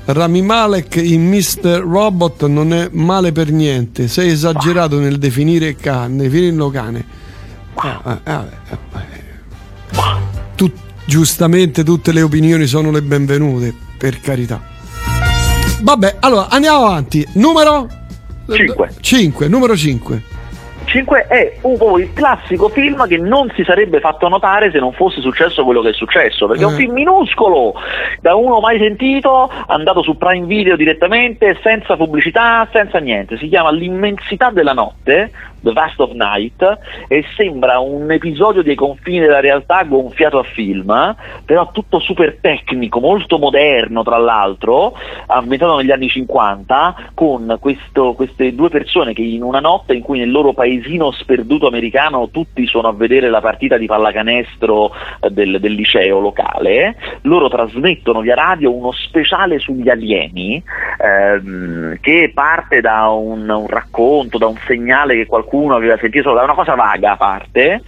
Rami Malek in Mr. Robot non è male per niente, sei esagerato nel definire cane, definirlo cane. Ah, ah, ah, tu, giustamente tutte le opinioni sono le benvenute, per carità. Vabbè, allora andiamo avanti. Numero 5. 5, numero 5. 5 è un po' il classico film che non si sarebbe fatto notare se non fosse successo quello che è successo, perché è un mm. film minuscolo, da uno mai sentito, andato su Prime Video direttamente, senza pubblicità, senza niente, si chiama L'immensità della notte, The Vast of Night e sembra un episodio dei confini della realtà gonfiato a film, però tutto super tecnico, molto moderno tra l'altro, ambientato negli anni 50, con questo, queste due persone che in una notte in cui nel loro paesino sperduto americano tutti sono a vedere la partita di pallacanestro eh, del, del liceo locale, loro trasmettono via radio uno speciale sugli alieni ehm, che parte da un, un racconto, da un segnale che qualcuno aveva sentito da una cosa vaga parte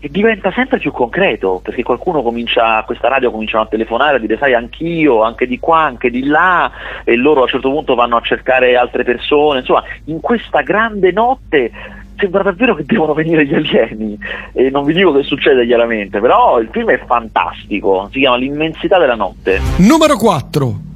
e diventa sempre più concreto perché qualcuno comincia, questa radio cominciano a telefonare a dire sai anch'io, anche di qua, anche di là e loro a un certo punto vanno a cercare altre persone, insomma in questa grande notte sembra davvero che devono venire gli alieni. E non vi dico che succede chiaramente però il film è fantastico, si chiama L'immensità della notte. Numero 4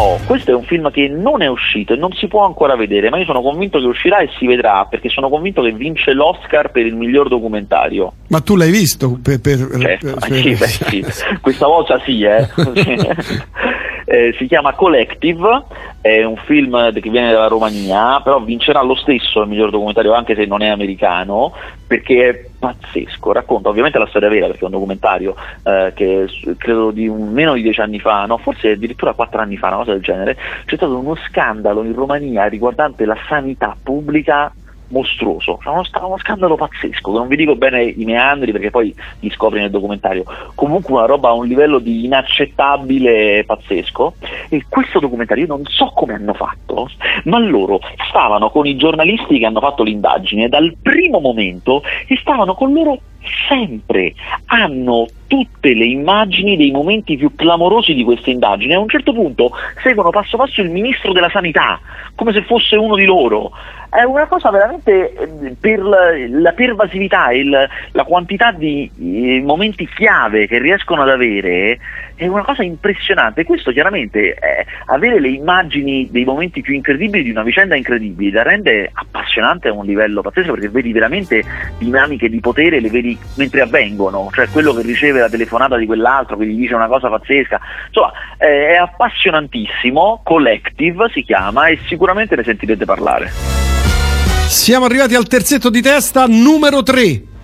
Oh, questo è un film che non è uscito e non si può ancora vedere, ma io sono convinto che uscirà e si vedrà perché sono convinto che vince l'Oscar per il miglior documentario. Ma tu l'hai visto? Per, per, certo, per, [laughs] sì, beh, sì. questa volta sì, eh. [laughs] eh, si chiama Collective, è un film che viene dalla Romania, però vincerà lo stesso il miglior documentario anche se non è americano, perché è pazzesco, racconta ovviamente la storia vera perché è un documentario eh, che credo di un, meno di dieci anni fa, no, forse addirittura quattro anni fa, una cosa del genere, c'è stato uno scandalo in Romania riguardante la sanità pubblica mostruoso, cioè uno, uno, scandalo pazzesco, non vi dico bene i meandri perché poi li scopri nel documentario, comunque una roba a un livello di inaccettabile pazzesco. E questo documentario io non so come hanno fatto, ma loro stavano con i giornalisti che hanno fatto l'indagine dal primo momento e stavano con loro sempre, hanno tutte le immagini dei momenti più clamorosi di queste indagini. A un certo punto seguono passo passo il ministro della sanità, come se fosse uno di loro. È una cosa veramente eh, per la pervasività e la quantità di eh, momenti chiave che riescono ad avere è una cosa impressionante. Questo chiaramente è avere le immagini dei momenti più incredibili di una vicenda incredibile, la rende appassionante a un livello pazzesco perché vedi veramente dinamiche di potere, le vedi mentre avvengono, cioè quello che riceve la telefonata di quell'altro che gli dice una cosa pazzesca, insomma è appassionantissimo, Collective si chiama e sicuramente ne sentirete parlare. Siamo arrivati al terzetto di testa numero 3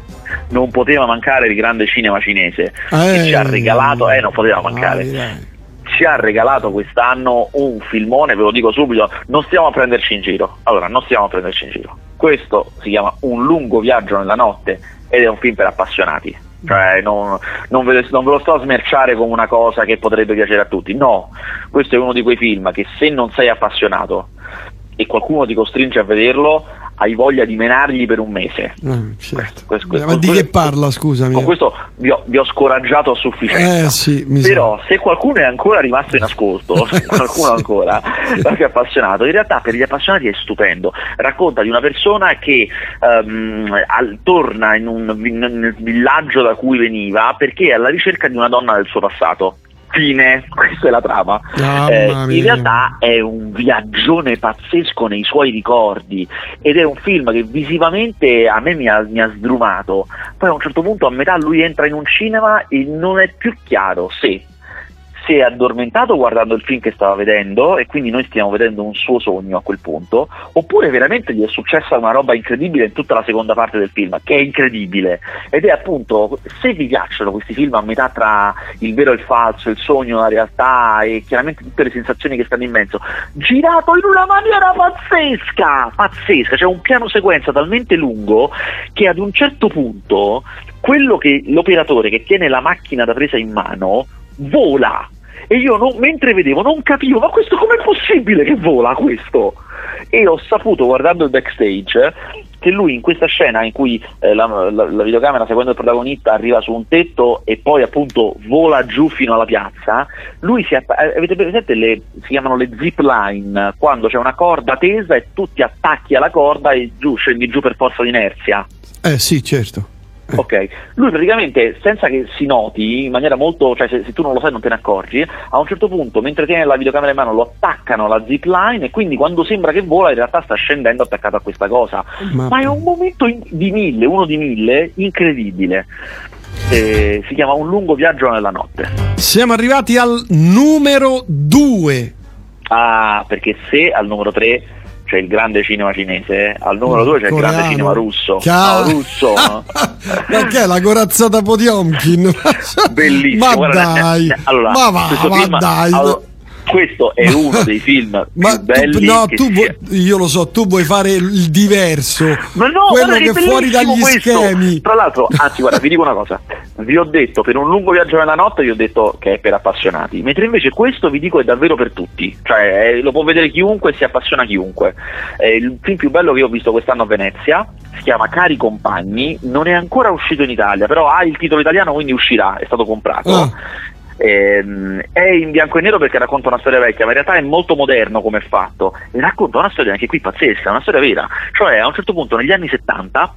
non poteva mancare il grande cinema cinese eh, che ci ha regalato, eh non poteva mancare. Dai, ci ha regalato quest'anno un filmone, ve lo dico subito, non stiamo a prenderci in giro. Allora, non stiamo a prenderci in giro. Questo si chiama Un lungo viaggio nella notte ed è un film per appassionati. Cioè, non, non, ve, non, ve, lo sto a smerciare come una cosa che potrebbe piacere a tutti. No, questo è uno di quei film che se non sei appassionato e qualcuno ti costringe a vederlo, hai voglia di menargli per un mese. Eh, certo. questo, questo, Ma di che parla, scusami? Con questo vi ho, vi ho scoraggiato a sufficienza. Eh, sì, Però se qualcuno è ancora rimasto in ascolto, [laughs] qualcuno ancora, perché è appassionato, in realtà per gli appassionati è stupendo. Racconta di una persona che um, al, torna in un, nel villaggio da cui veniva perché è alla ricerca di una donna del suo passato fine, questa è la trama. Eh, in realtà è un viaggione pazzesco nei suoi ricordi ed è un film che visivamente a me mi ha, mi ha sdrumato. Poi a un certo punto a metà lui entra in un cinema e non è più chiaro se si è addormentato guardando il film che stava vedendo e quindi noi stiamo vedendo un suo sogno a quel punto, oppure veramente gli è successa una roba incredibile in tutta la seconda parte del film, che è incredibile. Ed è appunto, se vi piacciono questi film a metà tra il vero e il falso, il sogno, la realtà e chiaramente tutte le sensazioni che stanno in mezzo, girato in una maniera pazzesca, pazzesca, c'è un piano sequenza talmente lungo che ad un certo punto quello che l'operatore che tiene la macchina da presa in mano vola e io non, mentre vedevo non capivo ma questo com'è possibile che vola questo e ho saputo guardando il backstage che lui in questa scena in cui eh, la, la, la, videocamera seguendo il protagonista arriva su un tetto e poi appunto vola giù fino alla piazza, lui si att- eh, avete presente le, si chiamano le zip line, quando c'è una corda tesa e tu ti attacchi alla corda e giù scendi giù per forza di inerzia. Eh sì, certo. [laughs] Ok, lui praticamente senza che si noti in maniera molto, cioè se, se, tu non lo sai non te ne accorgi, a un certo punto mentre tiene la videocamera in mano lo attaccano alla zip line e quindi quando sembra che vola in realtà sta scendendo attaccato a questa cosa. Ma, Ma è un momento in, di mille, uno di mille, incredibile. Eh, si chiama Un lungo viaggio nella notte. Siamo arrivati al numero 2. Ah, perché se al numero 3 c'è il grande cinema cinese, al numero 2 c'è Coreano. il grande cinema russo. Chiaro. No, russo. Che è la corazzata Potiomkin? [laughs] Bellissimo. Ma guarda, dai, eh, allora, ma va, ma film- dai. allora, questo è uno dei film [laughs] Ma più belli tu, no, tu vuoi- io lo so, tu vuoi fare il diverso, Ma no, quello che è fuori dagli questo. schemi. Tra l'altro, anzi, guarda, vi dico una cosa. Vi ho detto per un lungo viaggio nella notte, vi ho detto che è per appassionati, mentre invece questo vi dico è davvero per tutti. Cioè, eh, lo può vedere chiunque e si appassiona chiunque. È il film più bello che io ho visto quest'anno a Venezia. Si chiama Cari Compagni, non è ancora uscito in Italia, però ha il titolo italiano, quindi uscirà, è stato comprato. Ah. Ehm, è in bianco e nero perché racconta una storia vecchia, ma in realtà è molto moderno come è fatto e racconta una storia anche qui pazzesca, una storia vera. Cioè, a un certo punto negli anni 70,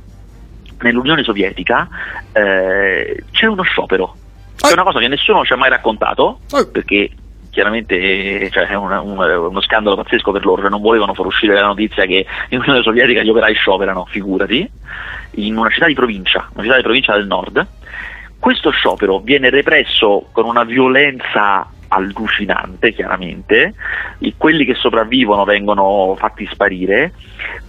nell'Unione Sovietica, eh, c'è uno sciopero. È Eh. una cosa che nessuno ci ha mai raccontato, perché chiaramente eh, cioè, è una- un- uno scandalo pazzesco per loro, cioè non volevano far uscire la notizia che in Unione Sovietica gli operai scioperano, figurati, in una città di provincia, una città di provincia del nord. Questo sciopero viene represso con una violenza allucinante, chiaramente, I- quelli che sopravvivono vengono fatti sparire,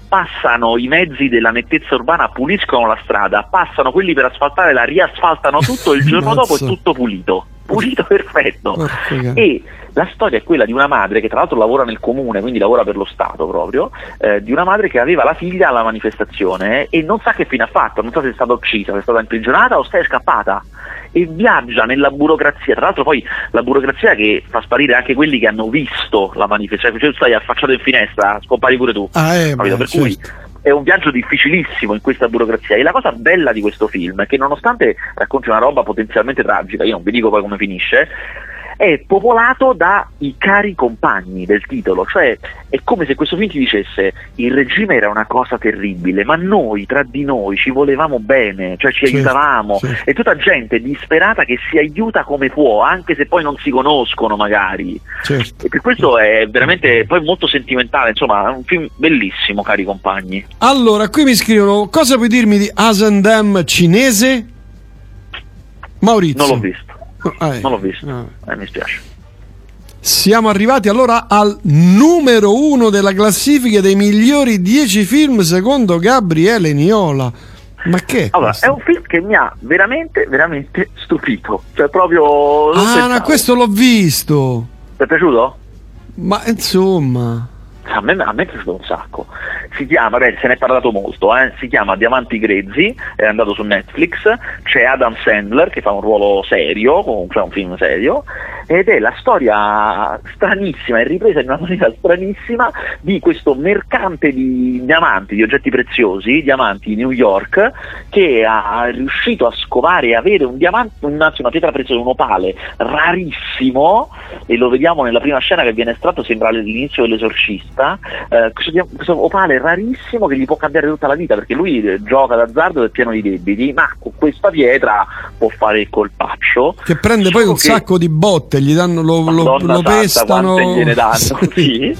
passano i mezzi della nettezza urbana, puliscono la strada, passano quelli per asfaltare, la riasfaltano tutto, il giorno dopo è tutto pulito, pulito [laughs] perfetto. Cane. E la storia è quella di una madre che tra l'altro lavora nel comune, quindi lavora per lo Stato proprio, eh, di una madre che aveva la figlia alla manifestazione e non sa che fine ha fatto, non sa se è stata uccisa, se è stata imprigionata o se è scappata. E viaggia nella burocrazia, tra l'altro poi la burocrazia che fa sparire anche quelli che hanno visto la manifestazione, cioè tu stai affacciato in finestra, scompari pure tu. Ah, eh, Capito? beh, per cui certo. è un viaggio difficilissimo in questa burocrazia e la cosa bella di questo film è che nonostante racconti una roba potenzialmente tragica, io non vi dico poi come finisce, è popolato dai cari compagni del titolo, cioè è come se questo film ti dicesse il regime era una cosa terribile, ma noi tra di noi ci volevamo bene, cioè ci Certo, aiutavamo, certo. è tutta gente disperata che si aiuta come può, anche se poi non si conoscono magari. Certo. E per questo è veramente poi molto sentimentale, insomma, è un film bellissimo, cari compagni. Allora, qui mi scrivono, cosa puoi dirmi di Asendam cinese? Maurizio. Non l'ho visto. Ah, eh. Non l'ho visto, Ah. eh, mi spiace. Siamo arrivati allora al numero uno della classifica dei migliori 10 film secondo Gabriele Niola. Ma che? è Allora, questo? è un film che mi ha veramente, veramente stupito. Cioè, proprio. Ah, no, questo l'ho visto. Ti è piaciuto? Ma insomma. A me, a me è piaciuto un sacco. Si chiama, beh, se ne è parlato molto, eh, si chiama Diamanti Grezzi, è andato su Netflix, c'è Adam Sandler che fa un ruolo serio, comunque è un film serio, ed è la storia stranissima, è ripresa in una maniera stranissima di questo mercante di diamanti, di oggetti preziosi, diamanti di New York, che ha riuscito a scovare e avere un diamante, anzi una pietra preziosa, un opale rarissimo, e lo vediamo nella prima scena che viene estratto, sembra l'inizio dell'esorcista, eh, questo, opale rarissimo che gli può cambiare tutta la vita, perché lui eh, gioca d'azzardo ed è pieno di debiti, ma con questa pietra può fare il colpaccio. Che prende poi Solo un che- sacco di botte, gli danno, lo, lo, Madonna lo santa, pestano. gliene [laughs] danno, sì.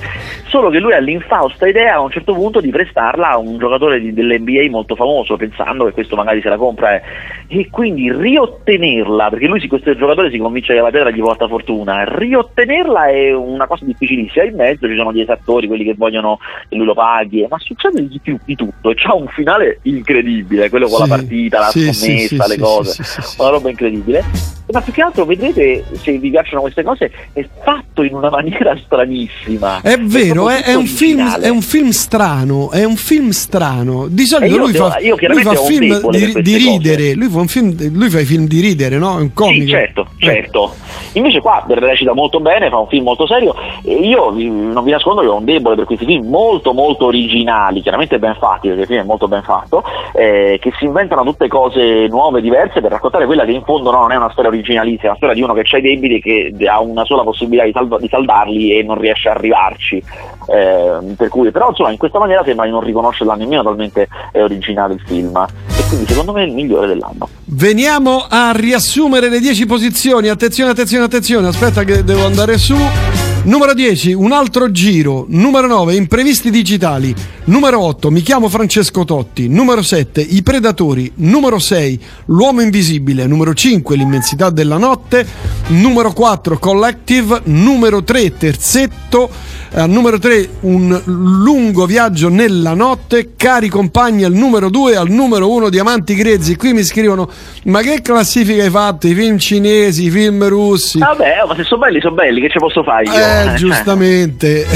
Solo che lui ha l'infausta idea a un certo punto di prestarla a un giocatore di- dell'NBA molto famoso, pensando che questo magari se la compra eh. e quindi riottenerla, perché lui si, questo giocatore si convince che la terra gli porta fortuna, riottenerla è una cosa difficilissima, in mezzo ci sono gli esattori, quelli che vogliono che lui lo paghi, ma succede di, più, di tutto e c'ha un finale incredibile, quello con Sì, la partita, la sì, scommessa, sì, le cose, una roba incredibile. Ma più che altro vedrete se vi piacciono queste cose, è fatto in una maniera stranissima. È vero, è, è un film, originale. è un film strano, è un film strano. Di solito lui devo- fa, lui fa film di, di ridere, lui fa un film, lui fa i film di ridere, no? È un comico. Sì, certo, Eh. certo. Invece qua recita molto bene, fa un film molto serio e io non vi nascondo che ho un debole per questi film molto molto originali, chiaramente ben fatti perché il film è molto ben fatto, eh, che si inventano tutte cose nuove, diverse per raccontare quella che in fondo no, non è una storia originalissima, una storia di uno che ha i debiti e che ha una sola possibilità di, salva- di saldarli e non riesce a arrivarci. Eh, per cui, però insomma in questa maniera sembra di non riconoscerla nemmeno talmente è originale il film e quindi secondo me è il migliore dell'anno. Veniamo a riassumere le 10 posizioni. Attenzione, attenzione, attenzione. Aspetta che devo andare su. Numero 10, un altro giro. Numero 9, imprevisti digitali. Numero 8, mi chiamo Francesco Totti. Numero 7, i predatori. Numero 6, l'uomo invisibile. Numero 5, l'immensità della notte. Numero 4, collective. Numero 3, terzetto. Eh, numero 3, un lungo viaggio nella notte. Cari compagni, al numero 2, al numero 1, diamanti grezzi. Qui mi scrivono, ma che classifica hai fatto? I film cinesi, i film russi. Vabbè, oh, ma se sono belli, sono belli, che ci posso fare io? Eh, giustamente.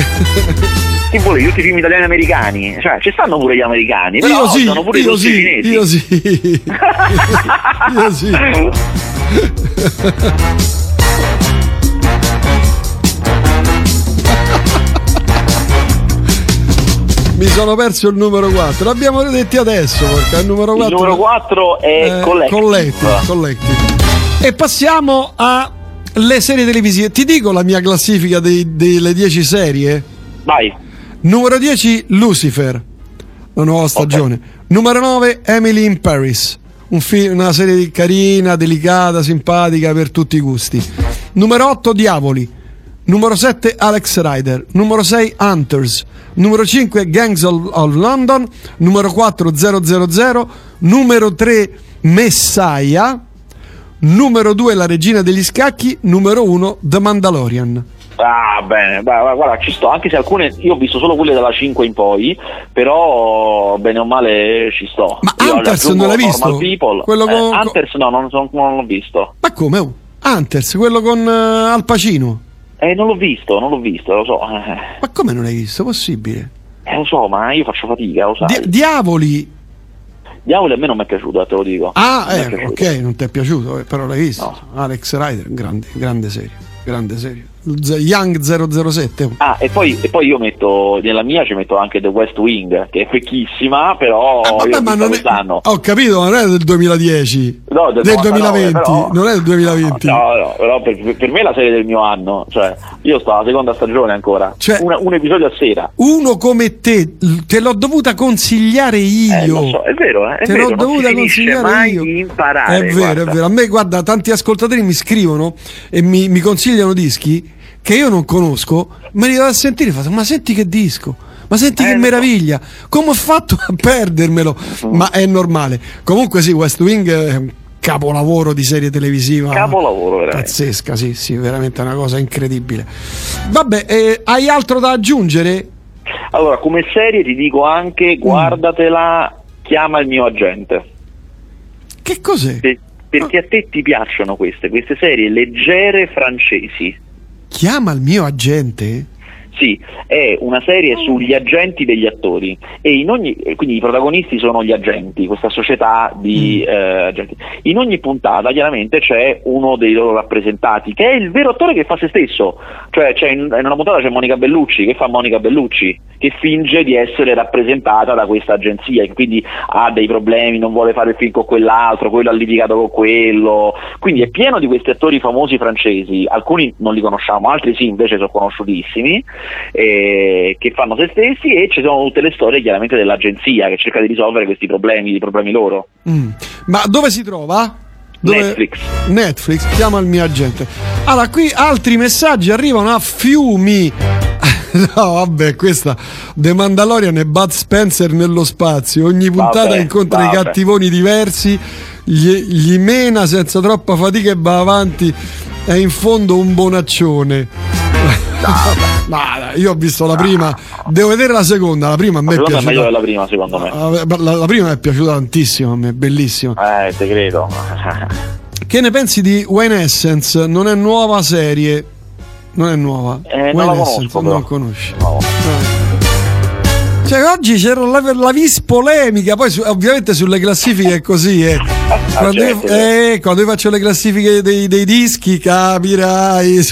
Che vuole, tutti i film italiani americani? Cioè, ci stanno pure gli americani, però io sì, sono pure i io russi sì, cinesi. io sì. [laughs] io sì. Mi sono perso il numero 4. L'abbiamo detti adesso, perché il numero 4 Il numero 4 è eh, Collective. Collective, Collective. E passiamo alle serie televisive. Ti dico la mia classifica dei- delle 10 serie? Vai. Numero 10 Lucifer, la nuova stagione. Numero 9 Emily in Paris, un fi- una serie carina, delicata, simpatica per tutti i gusti. Numero 8 Diavoli. Numero 7 Alex Rider. Numero 6 Hunters. Numero 5 Gangs of, of London. Numero 4 000. Numero 3 Messiah. Numero 2 La regina degli scacchi. Numero 1 The Mandalorian. Ah, bene, beh, guarda, ci sto, anche se alcune, io ho visto solo quelle dalla 5 in poi, però bene o male ci sto. Ma Io Hunters non l'hai visto? People. Quello Eh, con- Hunters no, non, non l'ho visto. Ma come? oh? Hunters, quello con eh, Al Pacino. Eh, non l'ho visto, non l'ho visto, lo so. Ma come non hai visto? Possibile? eh, lo so, ma io faccio fatica, lo sai. Di- diavoli. Diavolo a me non mi è piaciuto, eh, te lo dico. Ah, Non eh, ok, non ti è piaciuto, eh, però l'hai visto. No. Alex Rider, grande, grande serie. Grande serie. Young 007. oh. Ah, e poi, e poi io metto, nella mia ci metto anche The West Wing, che è vecchissima, però Ah, vabbè, ma non è, ho capito, ma non è del 2010. No, del del 99, 2020, però- non è del 2020. No, no, però per, per me è la serie del mio anno, cioè io sto alla seconda stagione ancora, Cioè- Una- un episodio a sera. Uno come te, te l'ho dovuta consigliare io. Eh, lo so, è vero, eh, è Te vero, l'ho dovuta consigliare mai io. imparare. È vero, guarda. è vero. A me, guarda, tanti ascoltatori mi scrivono e mi, mi consigliano dischi che io non conosco, me li vado a sentire e ma senti che disco. Ma senti Eh, che meraviglia! Come ho fatto a perdermelo? Ma è normale. Comunque sì, West Wing è un capolavoro di serie televisiva. Capolavoro, veramente. Pazzesca, sì, sì, veramente una cosa incredibile. Vabbè, eh, hai altro da aggiungere? Allora, come serie ti dico anche, guardatela, chiama il mio agente. Che cos'è? Pe- perché a te ti piacciono queste, queste serie leggere francesi. Chiama il mio agente? Sì, è una serie sugli agenti degli attori. E in ogni, quindi i protagonisti sono gli agenti, questa società di eh, agenti. In ogni puntata chiaramente c'è uno dei loro rappresentati che è il vero attore che fa se stesso, cioè c'è in, in una puntata c'è Monica Bellucci che fa Monica Bellucci che finge di essere rappresentata da questa agenzia e quindi ha dei problemi, non vuole fare il film con quell'altro, quello ha litigato con quello, quindi è pieno di questi attori famosi francesi, alcuni non li conosciamo, altri sì invece sono conosciutissimi eh, che fanno se stessi e ci sono tutte le storie chiaramente dell'agenzia che cerca di risolvere questi problemi, i problemi loro. Mm. Ma dove si trova? Dove- Netflix. Netflix, chiama il mio agente. Allora, qui altri messaggi arrivano a fiumi. [laughs] No, vabbè, questa The Mandalorian e Bud Spencer nello spazio. Ogni puntata Vabbè, incontra i vabbè. cattivoni diversi, gli, gli mena senza troppa fatica e va avanti. È in fondo un bonaccione. [laughs] Ma dai, io ho visto la prima, devo vedere la seconda. La prima a me è La meglio piaciuta. della prima secondo me. La, la- la prima mi è piaciuta tantissimo, a me bellissima. Eh, te credo. [laughs] Che ne pensi di Wayne Essence? Non è nuova serie. Non è nuova. Eh, non Wayne la conosco, Essence, però. non conosci. No. Cioè, oggi c'era la, la vis polemica, poi su- ovviamente sulle classifiche è così. Eh. [laughs] Quando, io, certo. eh, quando io faccio le classifiche dei, dei dischi, capirai.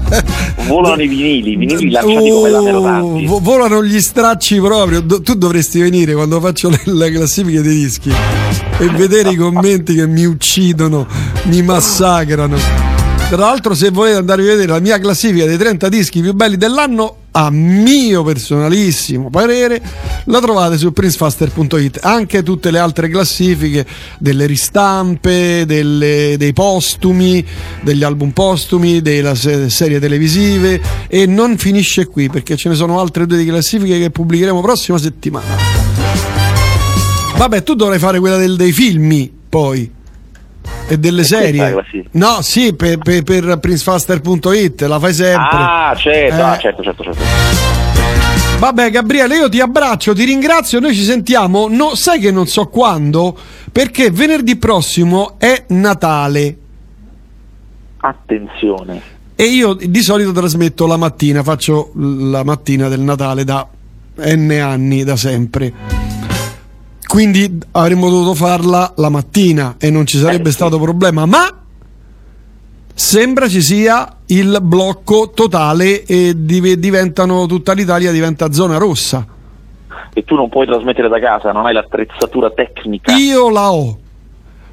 [laughs] Volano i vinili, i vinili lanciati come la. Uh, vo- volano gli stracci proprio. Do- tu dovresti venire quando faccio le, le classifiche dei dischi e vedere i commenti che mi uccidono, mi massacrano. Tra l'altro, se volete andare a vedere la mia classifica dei 30 dischi più belli dell'anno, a mio personalissimo parere, la trovate su princefaster.it. Anche tutte le altre classifiche delle ristampe, delle, dei postumi, degli album postumi, delle serie televisive e non finisce qui perché ce ne sono altre due di classifiche che pubblicheremo prossima settimana. Vabbè, tu dovrai fare quella del, dei film poi e delle e serie. No, sì, per, per, per princefaster.it la fai sempre. Ah, certo, ah, eh. ah, certo, certo, certo. Vabbè, Gabriele, io ti abbraccio, ti ringrazio. Noi ci sentiamo. No, sai che non so quando? Perché venerdì prossimo è Natale. Attenzione. E io di solito trasmetto la mattina, faccio la mattina del Natale da N anni, da sempre quindi avremmo dovuto farla la mattina e non ci sarebbe eh, stato problema, ma sembra ci sia il blocco totale e diventano tutta l'Italia diventa zona rossa. E tu non puoi trasmettere da casa, non hai l'attrezzatura tecnica. Io la ho.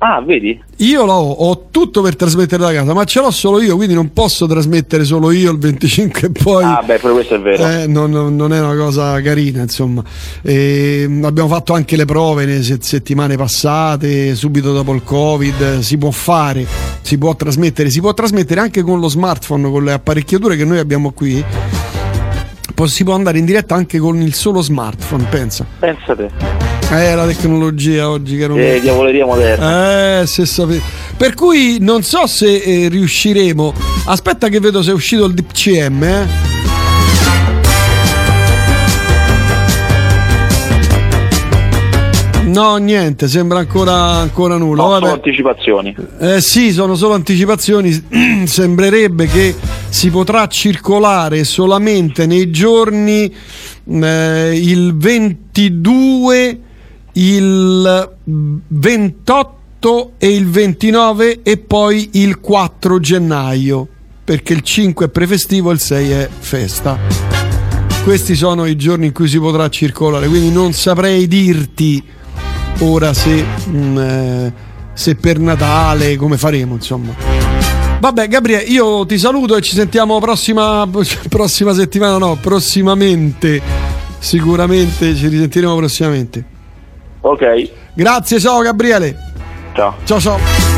Ah, vedi? Io l'ho, ho tutto per trasmettere da casa, ma ce l'ho solo io, quindi non posso trasmettere solo io il 25 e poi... Ah, beh, pure questo è vero. Eh, non, non, è una cosa carina, insomma. E abbiamo fatto anche le prove nelle settimane passate, subito dopo il Covid, si può fare, si può trasmettere, si può trasmettere anche con lo smartphone, con le apparecchiature che noi abbiamo qui. Si può andare in diretta anche con il solo smartphone, pensa. Pensate. Eh, la tecnologia oggi che non eh, diavoleria moderna. Eh, se sapete. Per cui non so se eh, riusciremo. Aspetta che vedo se è uscito il DPCM, eh. No, niente, sembra ancora, ancora nulla. No, sono anticipazioni. Eh sì, sono solo anticipazioni. [clears throat] Sembrerebbe che si potrà circolare solamente nei giorni eh, il 22 il 28 e il 29 e poi il 4 gennaio perché il 5 è prefestivo e il 6 è festa questi sono i giorni in cui si potrà circolare quindi non saprei dirti ora se, mh, mm, eh, se per Natale come faremo insomma vabbè Gabriele io ti saluto e ci sentiamo prossima, [laughs] prossima settimana no prossimamente sicuramente ci risentiremo prossimamente Ok. Grazie, ciao Gabriele. Ciao. Ciao ciao.